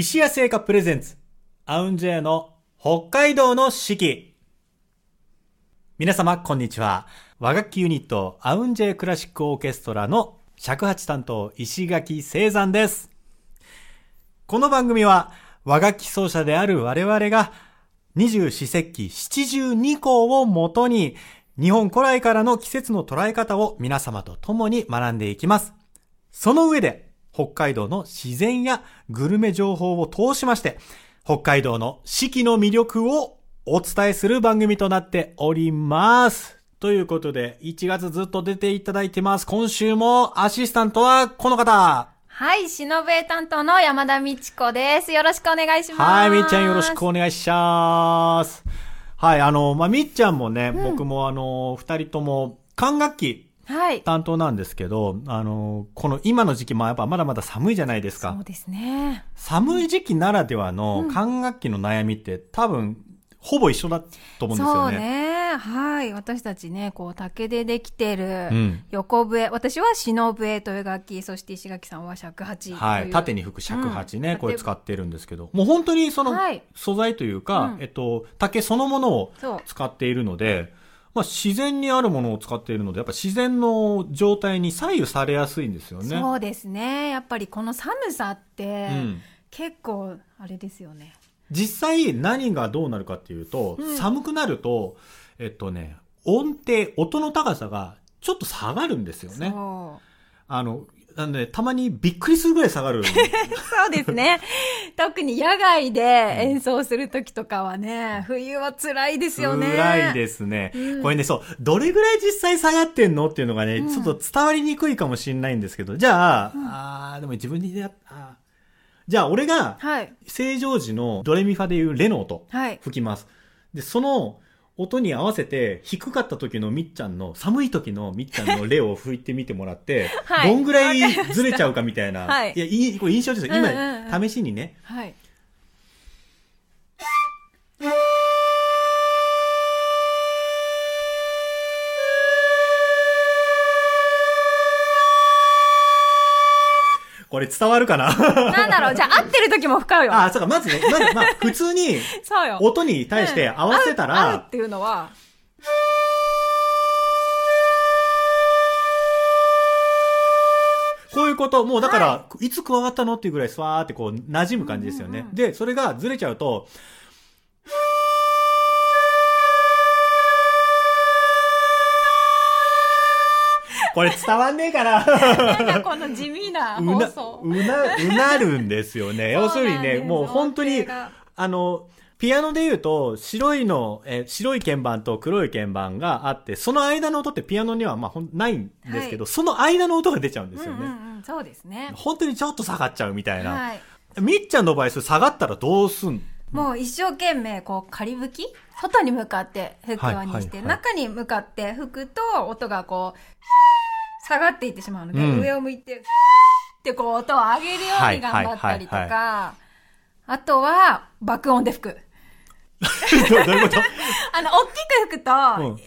石屋製菓プレゼンツ、アウンジェイの北海道の四季。皆様、こんにちは。和楽器ユニット、アウンジェイクラシックオーケストラの尺八担当、石垣聖山です。この番組は、和楽器奏者である我々が、二十四節気七十二項をもとに、日本古来からの季節の捉え方を皆様と共に学んでいきます。その上で、北海道の自然やグルメ情報を通しまして、北海道の四季の魅力をお伝えする番組となっております。ということで、1月ずっと出ていただいてます。今週もアシスタントはこの方。はい、しのぶえ担当の山田美智子です。よろしくお願いします。はい、みっちゃんよろしくお願いします。はい、あの、まあ、みっちゃんもね、僕もあの、二人とも管楽器はい。担当なんですけど、あの、この今の時期もやっぱまだまだ寒いじゃないですかそう。ですね。寒い時期ならではの管楽器の悩みって多分、ほぼ一緒だと思うんですそよね。うね。はい。私たちね、こう、竹でできてるうん、横笛。私はしの笛という楽器、そして石垣さんは尺八。はい。縦に吹く尺八ね、うんこれ使ってるんですけど、もう本当にそのはい素材というか、うんえっと、竹そのものをそう。使っているので、まあ自然にあるものを使っているので、やっぱ自然の状態に左右されやすいんですよね。そうですね。やっぱりこの寒さって、うん結構、あれですよね。実際何がどうなるかっていうと、うん寒くなると、えっとね、音程、音の高さがちょっと下がるんですよね。そう。あの、なんで、たまにびっくりするぐらい下がる。そうですね。特に野外で演奏するときとかはね、冬は辛いですよね。辛いですね、うんこれね、そう、どれぐらい実際下がってんのっていうのがね、うんちょっと伝わりにくいかもしれないんですけど、じゃあ、あーでも自分にやあーじゃあ俺が、はい。正常時のドレミファでいうレの音、はい。吹きます。で、その音に合わせて、低かった時のみっちゃんの、寒い時のみっちゃんのレを吹いてみてもらって、はいどんぐらいずれちゃうかみたいな。はいや、いい、これ印象ですよ。今、うんうんうん試しにね。はい。これ伝わるかな。なんだろう、じゃあ合ってる時も深うよ。あ、そうか、まずね、まず、まあ、普通に、そうよ。音に対して合わせたうん合う合うらっ、ていうのは、こういうこと、もうだから、いつ加わったの？っていうぐらいスワーってこう、馴染む感じですよね。うんうんうん。で、それがずれちゃうと、これ伝わんねえかななんかこの地味なうな、放送。うな、うなるんですよね。要するにね、もう本当にあの、ピアノで言うと、白いの、えー白い鍵盤と黒い鍵盤があって、その間の音ってピアノにはまあほんないんですけど、その間の音が出ちゃうんですよね。うんうんうん、そうですね。本当にちょっと下がっちゃうみたいな。はい。みっちゃんの場合、それ下がったらどうすんもう一生懸命、こう、仮吹き？外に向かって吹くようにして、はいはいはい中に向かって吹くと、音がこう、下がっていってしまうので、うん上を向いて、ってこう、音を上げるように頑張ったりとはいはいか、あとは、爆音で吹く。どういうこと？あの、大きく吹くと、ん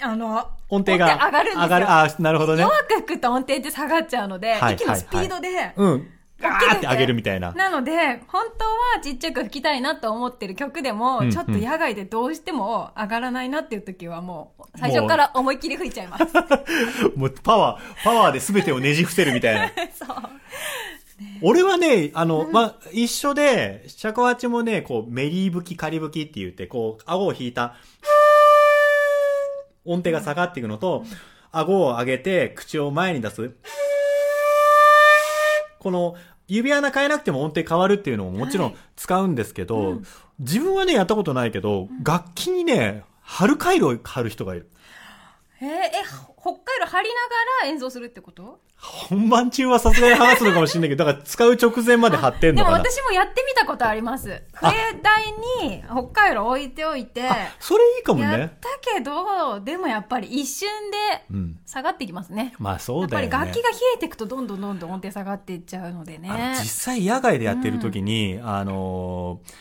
あの、音程が上がるんですよ。上がる。あ、なるほどね弱。く吹くと音程って下がっちゃうので、はい息のスピードで、うん。ガーって上げるみたいな。なので、本当はちっちゃく吹きたいなと思ってる曲でも、うんちょっと野外でどうしても上がらないなっていう時はもう、最初から思いっきり吹いちゃいます。もうパワー、パワーで全てをねじ伏せるみたいな。そう。俺はね、あの、まあ、一緒で、尺八もね、こう、メリー吹き、仮吹きって言って、こう、顎を引いた、音程が下がっていくのと、顎を上げて、口を前に出す。この、指穴変えなくても音程変わるっていうのももちろんはい。使うんですけど、うん。自分はね、やったことないけど、楽器にね、貼る回路を貼る人がいる。えーえ、北海道張りながら演奏するってこと？本番中はさすがに剥がすのかもしれないけど、だから使う直前まで貼ってんでものかな。私もやってみたことあります。笛台に北海道置いておいて、あ、それいいかもやっね。たけど、でもやっぱり一瞬でうん。下がっていきますね。まあそやっぱうだよね。り楽器が冷えていくとどんどんどんどん音程下がっていっちゃうのでね。実際野外でやってる時に、あのー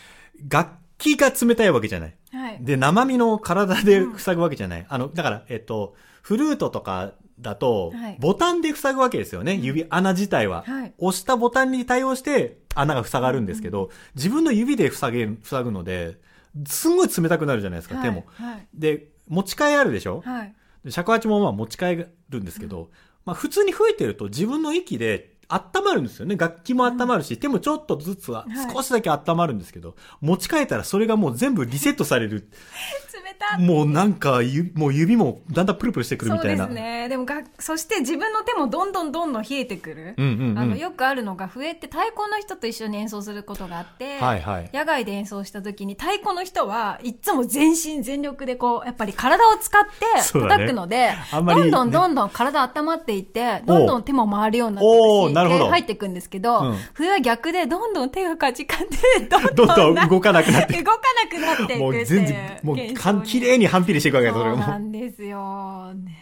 楽器が冷たいわけじゃない。はい。で、生身の体で塞ぐわけじゃない。あの、だから、えっと、フルートとかだとはい、ボタンで塞ぐわけですよね、指、穴自体は。はい押したボタンに対応して穴が塞がるんですけど、自分の指で塞げる、塞ぐので、すんごい冷たくなるじゃないですか、手も。はい。で、持ち替えあるでしょ？はい。で尺八もまあ持ち替えるんですけど、まあ普通に吹いてると自分の息で温まるんですよね。楽器も温まるし、手もちょっとずつははい少しだけ温まるんですけど、持ち替えたらそれがもう全部リセットされる。冷たもうなんかゆ、もう指もだんだんプルプルしてくるそうでみたいな。すね。でもが、そして自分の手もどんどんどんどん冷えてくる。うんうんうん。あの、よくあるのが、笛って太鼓の人と一緒に演奏することがあって、はいはい野外で演奏した時に太鼓の人はいつも全身全力でこう、やっぱり体を使って叩くので、あんまりどんどんどんどん体温まっていって、どんどん手も回るようになっていくし、入っていくんですけど、うん笛は逆でどんどん手がかじかんで、どんどん動かなくなって 動かなくなっていくっていうもう全然、もうかん、現象に綺麗に反比例していくわけです、それそう。なんですよ。ね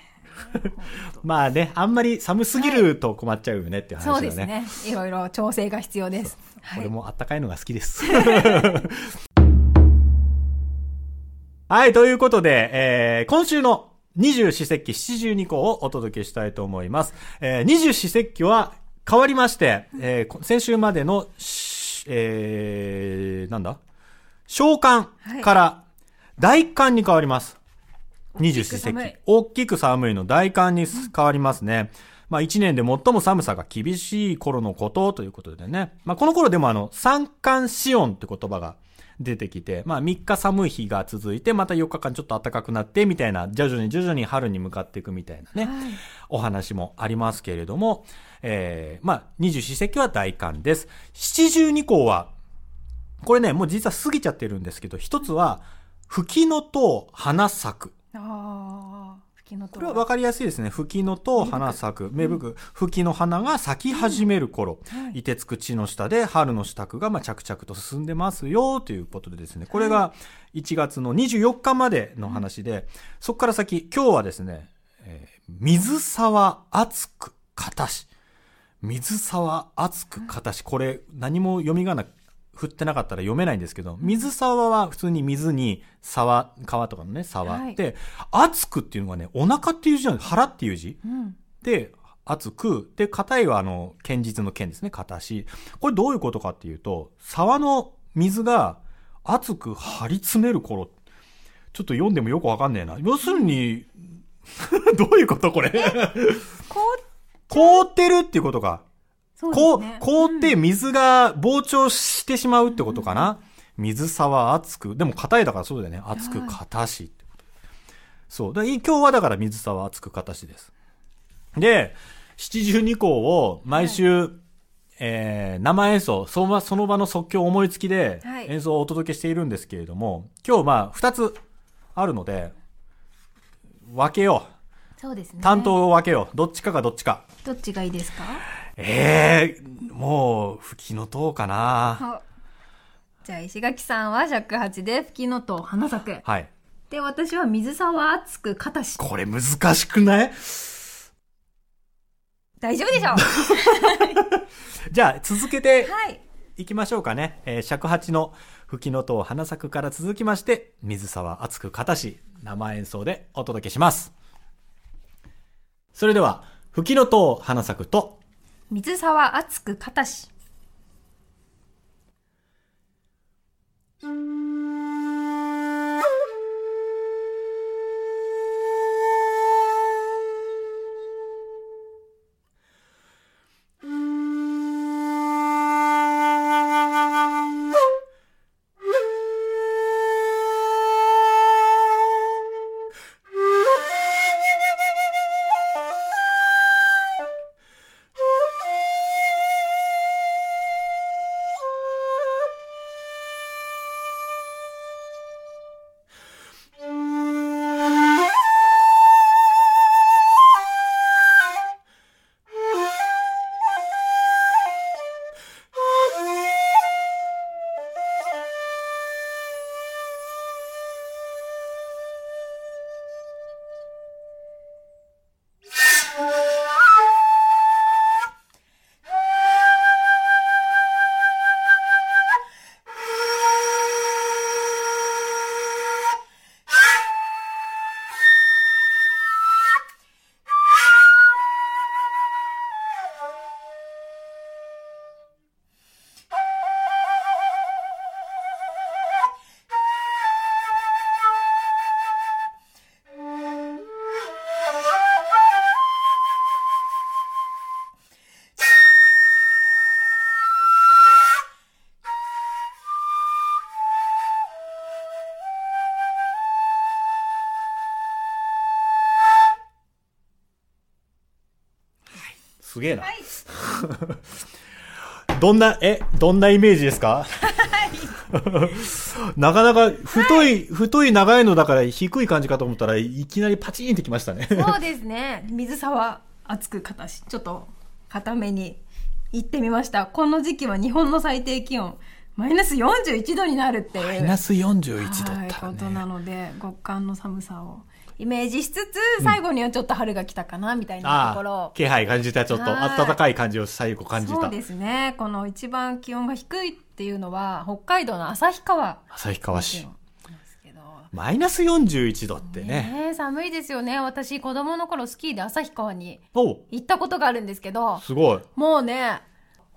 まあね、あんまり寒すぎると困っちゃうよねっていう話だね。そうですね。いろいろ調整が必要です。はい俺もあったかいのが好きです。はい、ということで、えー今週の二十四節気七十二項をお届けしたいと思います。えー、二十四節気は変わりまして、えーこ先週までのし、えー、なんだ？召喚から大寒に変わります。二十四節気。大きく寒いの大寒に変わりますね。まあ一年で最も寒さが厳しい頃のことということでね。まあこの頃でもあの、三寒四温って言葉が出てきて、まあ3日寒い日が続いて、また4日間ちょっと暖かくなってみたいな、徐々に徐々に春に向かっていくみたいなね、はいお話もありますけれども、えー、まあ二十四節気は大寒です。七十二項は、これね、もう実は過ぎちゃってるんですけど、一つは、吹きのと花咲く。これは分かりやすいですね。吹きのと花咲く。芽吹く。吹きの花が咲き始める頃。はい凍てつく地の下で春の支度がまあ着々と進んでますよということでですね。これが1月の24日までの話で、そこから先、今日はですね、えー水沢熱く片し。水沢熱く片し。これ何も読み仮名振ってなかったら読めないんですけど、水沢は普通に水に沢、川とかのね、沢。はいで、熱くっていうのがね、お腹っていう字なんです。腹っていう字。うん。で、熱く、で、硬いはあの、堅実の堅ですね、硬し。これどういうことかっていうと、沢の水が熱く張り詰める頃。ちょっと読んでもよくわかんねえな。要するに、どういうことこれ？凍ってるっていうことか。こう凍って水が膨張してしまうってことかな？水沢熱く。でも硬いだからそうだよね。熱く硬しってこと。そう。で今日はだから水沢熱く硬しです。で、七十二項を毎週、えー生演奏、その場その場の即興思いつきではい演奏をお届けしているんですけれども、今日まあ二つあるので、分けよう。そうですね。担当を分けよう。どっちかがどっちか。どっちがいいですか？ええもう、吹きの塔かな。はじゃあ石垣さんは尺八で吹きのと花咲く。はい。で、私は水沢熱く片し。これ難しくない？大丈夫でしょう？じゃあ、続けてはい。いきましょうかね。えー尺八の吹きの塔花咲くから続きまして、水沢熱く片し、生演奏でお届けします。それでは、吹きの塔花咲くと、水沢熱く片し。すげえな。どんな、え、どんなイメージですか？なかなか太い、太い長いのだから低い感じかと思ったらいきなりパチンってきましたね。そうですね。水沢熱く形、ちょっと固めに行ってみました。この時期は日本の最低気温、マイナス41度になるっていう。マイナス41度はい、ったらことなね。ので、極寒の寒さをイメージしつつ、最後にはちょっと春が来たかな、みたいなところ気配感じた。ちょっとはい暖かい感じを最後感じたそう。ですね。この一番気温が低いっていうのは、北海道の旭川旭川市。マイナス41度ってね。ねえ寒いですよね。私、子供の頃スキーで旭川に行ったことがあるんですけど、すごい。もうね、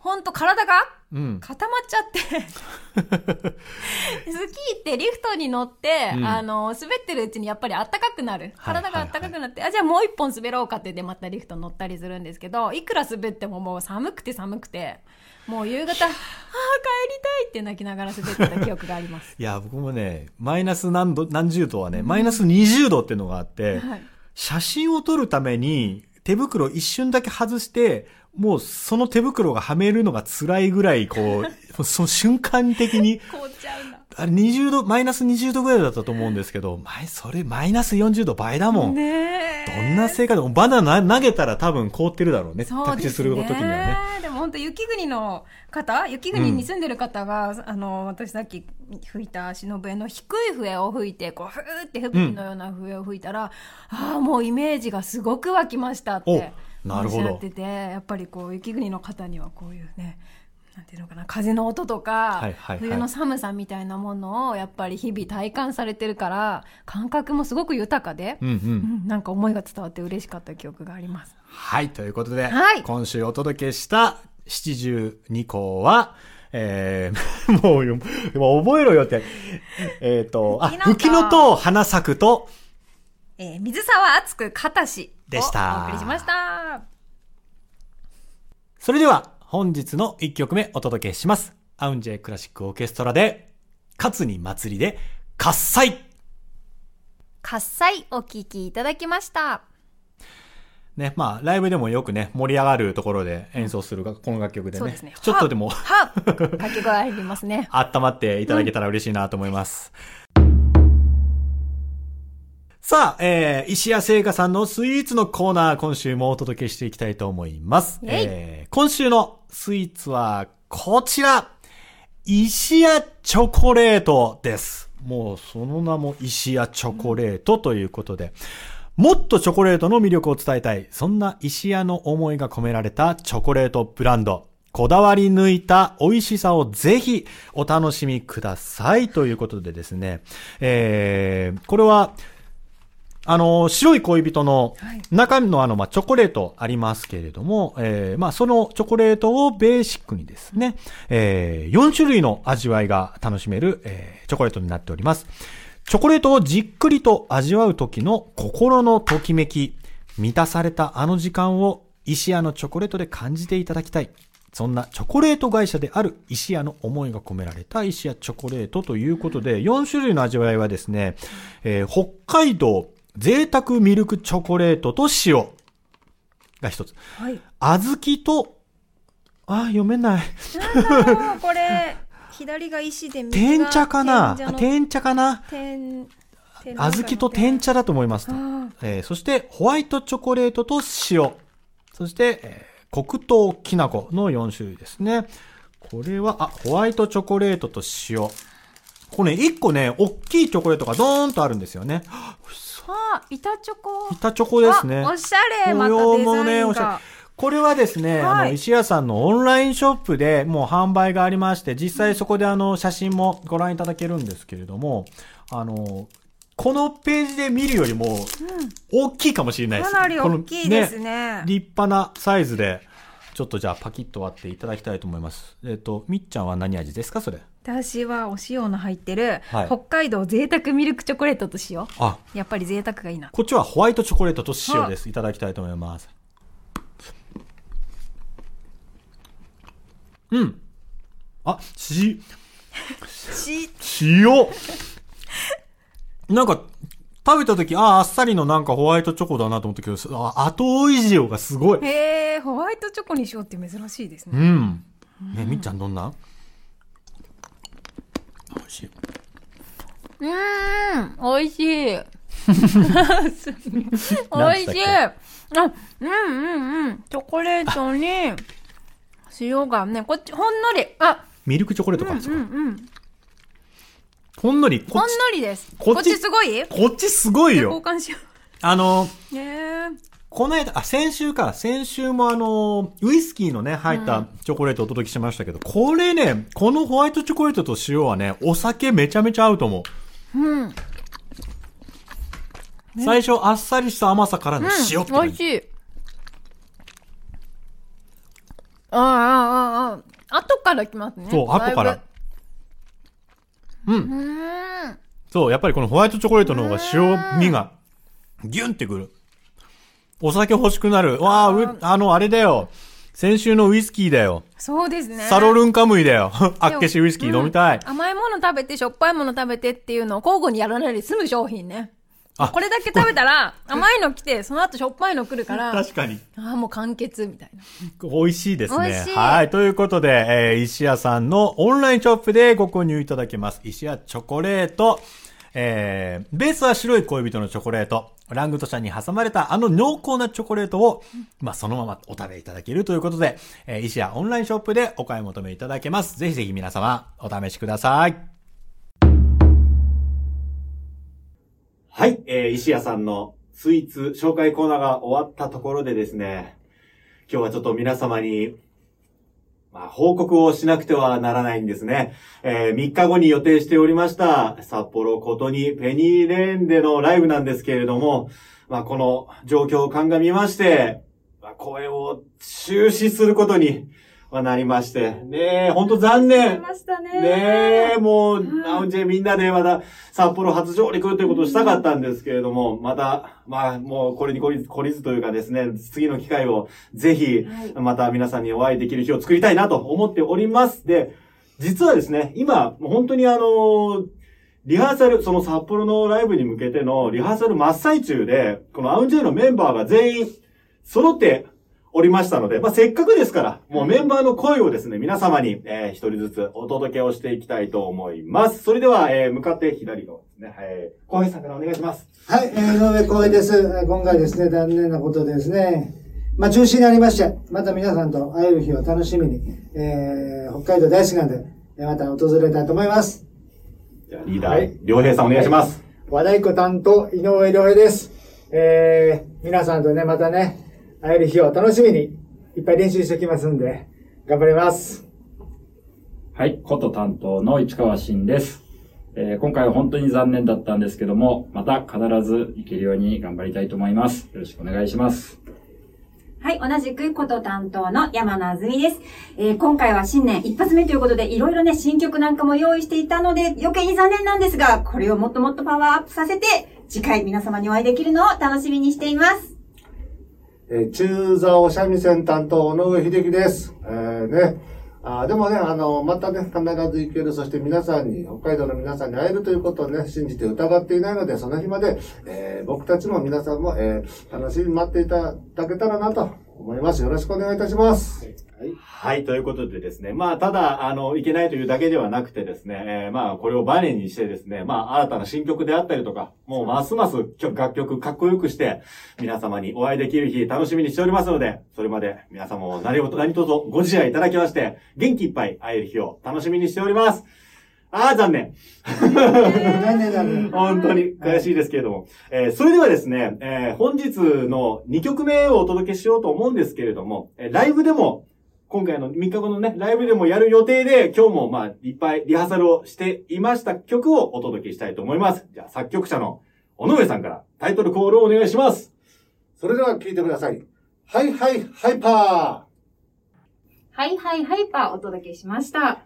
ほんと体がうん。固まっちゃって。スキーってリフトに乗って、うん。あの滑ってるうちにやっぱりあったかくなる。はい体があったかくなって、あじゃあもう一本滑ろうかってでまたリフト乗ったりするんですけどいくら滑ってももう寒くて寒くてもう夕方ああ帰りたいって泣きながら滑ってた記憶があります。いや、僕もね、マイナス何度、何十度はね、マイナス20度っていうのがあって、はい。写真を撮るために手袋一瞬だけ外して、もうその手袋がはめるのが辛いぐらい、こう、も うその瞬間的に、凍っちゃうんだあれ20度、マイナス20度ぐらいだったと思うんですけど、前、それマイナス40度倍だもん。ねえどんな生活バナナ投げたら多分凍ってるだろうね。そう着地する時にはね。でも本当雪国の方雪国に住んでる方が、あの私さっき吹いた忍笛の低い笛を吹いてこうふーって吹雪のような笛を吹いたら、ああもうイメージがすごく湧きましたっておなるほど。おっしゃっててやっぱりこう雪国の方にはこういうねなんていうのかな風の音とか、はいはいはい。冬の寒さみたいなものをやっぱり日々体感されてるから感覚もすごく豊かで、うんうん。うんなんか思いが伝わって嬉しかった記憶があります。はい、ということで、はい。今週お届けした七十二項は、えー、もうよ、もう覚えろよって、えっ、と、あ、吹きのと吹きのと花咲くと、えー水沢敦くかたし。をでしたお送りしました。それでは本日の一曲目お届けします。アウンジェクラシックオーケストラで、勝に祭りで、喝采喝采お聞きいただきました。ね、まあ、ライブでもよくね、盛り上がるところで演奏するが、この楽曲でねね。ちょっとでも、はっ掛け声ありますね。温まっていただけたら嬉しいなと思います。さあ、えー、石谷製菓さんのスイーツのコーナー、今週もお届けしていきたいと思います。えー、今週のスイーツはこちら石屋チョコレートです。もうその名も石屋チョコレートということで、もっとチョコレートの魅力を伝えたい、そんな石屋の思いが込められたチョコレートブランド。こだわり抜いた美味しさをぜひお楽しみくださいということでですね、えー、これはあの、白い恋人のはい中のあの、まあ、チョコレートありますけれども、えー、まあ、そのチョコレートをベーシックにですね、えー、4種類の味わいが楽しめる、えー、チョコレートになっております。チョコレートをじっくりと味わう時の心のときめき、満たされたあの時間を石屋のチョコレートで感じていただきたい。そんなチョコレート会社である石屋の思いが込められた石屋チョコレートということで、4種類の味わいはですね、えー北海道贅沢ミルクチョコレートと塩が一つ。はい。小豆と、あー、読めない。なんこれ、左が石で、右が天茶かな？あ天茶かな？天、天小豆と天茶だと思います。あーえーそして、ホワイトチョコレートと塩。そして、えー黒糖きな粉の4種類ですね。これは、あ、ホワイトチョコレートと塩。これね、1個ね、大きいチョコレートがドーンとあるんですよね。あ、板チョコ。板チョコですね。あおしゃれ、またデザイねおしゃれンが。これはですね、はいあの、石屋さんのオンラインショップでもう販売がありまして、実際そこであの、写真もご覧いただけるんですけれども、あの、このページで見るよりも、大きいかもしれないです。かなり大きいですね。立派なサイズで、ちょっとじゃあパキッと割っていただきたいと思います。えっ、と、みっちゃんは何味ですかそれ？私はお塩の入ってる、はい北海道贅沢ミルクチョコレートと塩。あ、やっぱり贅沢がいいな。こっちはホワイトチョコレートと塩です。いただきたいと思います。うん。あ、し、し、塩なんか、食べた時、ああ、あっさりのなんかホワイトチョコだなと思ったけど、あ後追い塩がすごい。へえ、ホワイトチョコにしようって珍しいですね。うん。ね、みっちゃんどんなしい。うーん、美味しい。美味しい。あ、うんうんうん。チョコレートに、塩がね、こっち、ほんのり。あ、ミルクチョコレートか。うんうん。ほんのり、こほんのりです。こっちすごい？こっちすごい交よ。換しよあの、う。この間、あ、先週か。先週もあの、ウイスキーのね、入ったチョコレートをお届けしましたけど、これね、このホワイトチョコレートと塩はね、お酒めちゃめちゃ合うと思う。うん。最初、あっさりした甘さからの塩って美感じ。味しい。ああ、ああ、ああ。後から来ますね。そう、後から。うん。ぶ。うーん。そう、やっぱりこのホワイトチョコレートの方が塩味が、ギュンってくる。お酒欲しくなる。わあ、うあの、あれだよ。先週のウイスキーだよ。そうですね。サロルンカムイだよ。あっけしウイスキー飲みたい。甘いもの食べてしょっぱいもの食べてっていうのを交互にやらないで済む商品ね。あこれだけ食べたら甘いの来て、その後しょっぱいの来るから、あ 確かに。あ、もう完結みたいな。美味しいですね。はい。ということで、えー石屋さんのオンラインショップでご購入いただけます。石屋チョコレート。えー、ベースは白い恋人のチョコレート。ラングドシャに挟まれたあの濃厚なチョコレートを、まあ、そのままお食べいただけるということで、えー、石屋オンラインショップでお買い求めいただけます。ぜひぜひ皆様、お試しください。はい、えー、石屋さんのスイーツ紹介コーナーが終わったところでですね、今日はちょっと皆様に、まあ、報告をしなくてはならないんですね。えー、3日後に予定しておりました、札幌ことにペニーレーンでのライブなんですけれども、まあ、この状況を鑑みまして、まあ、声を中止することに、まあ、なりまして、ね。え、ほんと残念。ましたね。ねえ、もう、ん。アウンジェみんなでまた札幌初上陸ということをしたかったんですけれども、また、まあ、もうこれに懲りず、懲りずというかですね、次の機会をぜひ、また皆さんにお会いできる日を作りたいなと思っております。で、実はですね、今、もう本当にあの、リハーサル、その札幌のライブに向けてのリハーサル真っ最中で、このアウンジェのメンバーが全員揃っておりましたので、まあ、せっかくですから、もうメンバーの声をですね、皆様に、えー一人ずつお届けをしていきたいと思います。それでは、えー向かって左側ですね、えー、小平さんからお願いします。はい、えー、井上光栄です。えー今回ですね、残念なことでですね、まあ中止になりまして、また皆さんと会える日を楽しみに、えー、北海道大好きなんで、えーまた訪れたいと思います。じゃあ、リーダーはい、良平さんお願いします。和太鼓担当、井上良平です。えー、皆さんとね、またね、会える日を楽しみに、いっぱい練習してきますんで、頑張ります。はい、こと担当の市川慎です。えー今回は本当に残念だったんですけども、また必ず行けるように頑張りたいと思います。よろしくお願いします。はい、同じくこと担当の山野あずみです。えー今回は新年一発目ということで、いろいろね、新曲なんかも用意していたので、余計に残念なんですが、これをもっともっとパワーアップさせて、次回皆様にお会いできるのを楽しみにしています。えー中座三味線担当、野上秀樹です。えーね。ああでもね、あの、またね、必ず行ける、そして皆さんに、北海道の皆さんに会えるということをね、信じて疑っていないので、その日まで、えー僕たちも皆さんも、えー楽しみに待っていただけたらなと思います。よろしくお願いいたします。はい。はい、ということでですね、まあ、ただ、あの、いけないというだけではなくてですね、えーまあ、これをバネにしてですね、まあ、新たな新曲であったりとか、もうますます曲楽曲かっこよくして、皆様にお会いできる日楽しみにしておりますので、それまで皆様も何事、何卒ご自愛いただきまして、元気いっぱい会える日を楽しみにしております。ああ、残念。残念残念。本当に悔しいですけれども。えーそれではですね、えー本日の2曲目をお届けしようと思うんですけれども、えーライブでも、今回の3日後のね、ライブでもやる予定で、今日もまあ、いっぱいリハーサルをしていました曲をお届けしたいと思います。じゃあ、作曲者の尾上さんからタイトルコールをお願いします。それでは聞いてください。はいはいハイパはいはいハイパーお届けしました。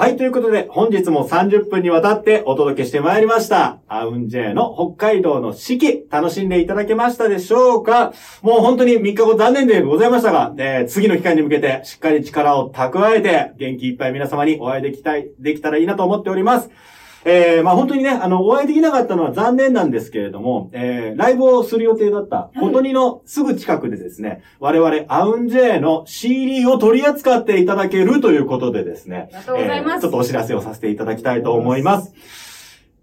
はい、ということで、本日も30分にわたってお届けしてまいりました。アウンジェイの北海道の四季、楽しんでいただけましたでしょうか？もう本当に3日後残念でございましたが、えー次の機会に向けてしっかり力を蓄えて、元気いっぱい皆様にお会いできたい、できたらいいなと思っております。えー、まあ本当にね、あの、お会いできなかったのは残念なんですけれども、えー、ライブをする予定だった、ことにのすぐ近くでですね、我々、アウンジェイの CD を取り扱っていただけるということでですね、ありがとうございますえーちょっとお知らせをさせていただきたいと思います。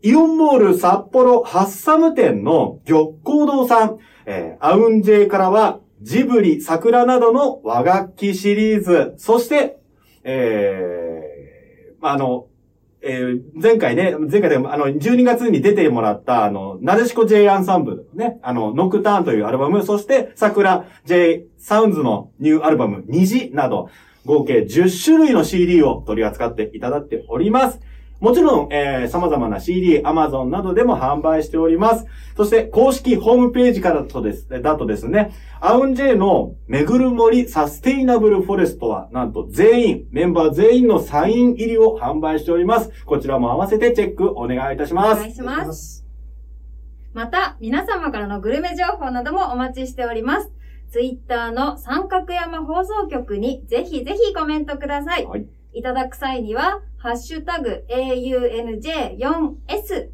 イオンモール札幌ハッサム店の玉光堂さん、えーアウンジェイからはジブリ、桜などの和楽器シリーズ、そして、えー、まああの、えー前回ね、前回でも、あの、12月に出てもらった、あの、なでしこ J アンサンブルね、あの、ノクターンというアルバム、そして、桜 J サウンズのニューアルバム、虹など、合計10種類の CD を取り扱っていただいております。もちろん、えー、様々な CD、Amazon などでも販売しております。そして、公式ホームページからとです、だとですね、アウンジェイのめぐる森サステイナブルフォレストは、なんと全員、メンバー全員のサイン入りを販売しております。こちらも合わせてチェックお願いいたしおます。願いします。また、皆様からのグルメ情報などもお待ちしております。ツイッターの三角山放送局にぜひぜひコメントください。はいいただく際には、ハッシュタグ AUNJ4S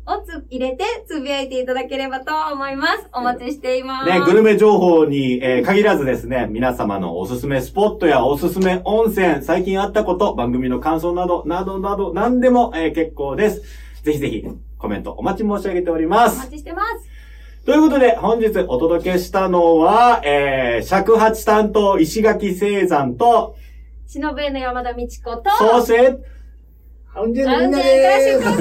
をつ入れてつぶやいていただければと思います。お待ちしています。ね、グルメ情報に、えー限らずですね、皆様のおすすめスポットやおすすめ温泉、最近あったこと、番組の感想など、などなど、何でも、えー結構です。ぜひぜひ、コメントお待ち申し上げておりますお待。ちしてます。ということで、本日お届けしたのは、えー、尺八担当石垣聖山と、忍べの山田美智子と、そして、アウンジェイのみんなでクーす。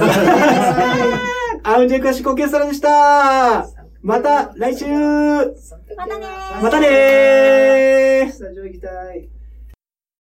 アウンジェイクラシックオーケストラでした。また来週。またねー。またねー。スタジオ行きたい。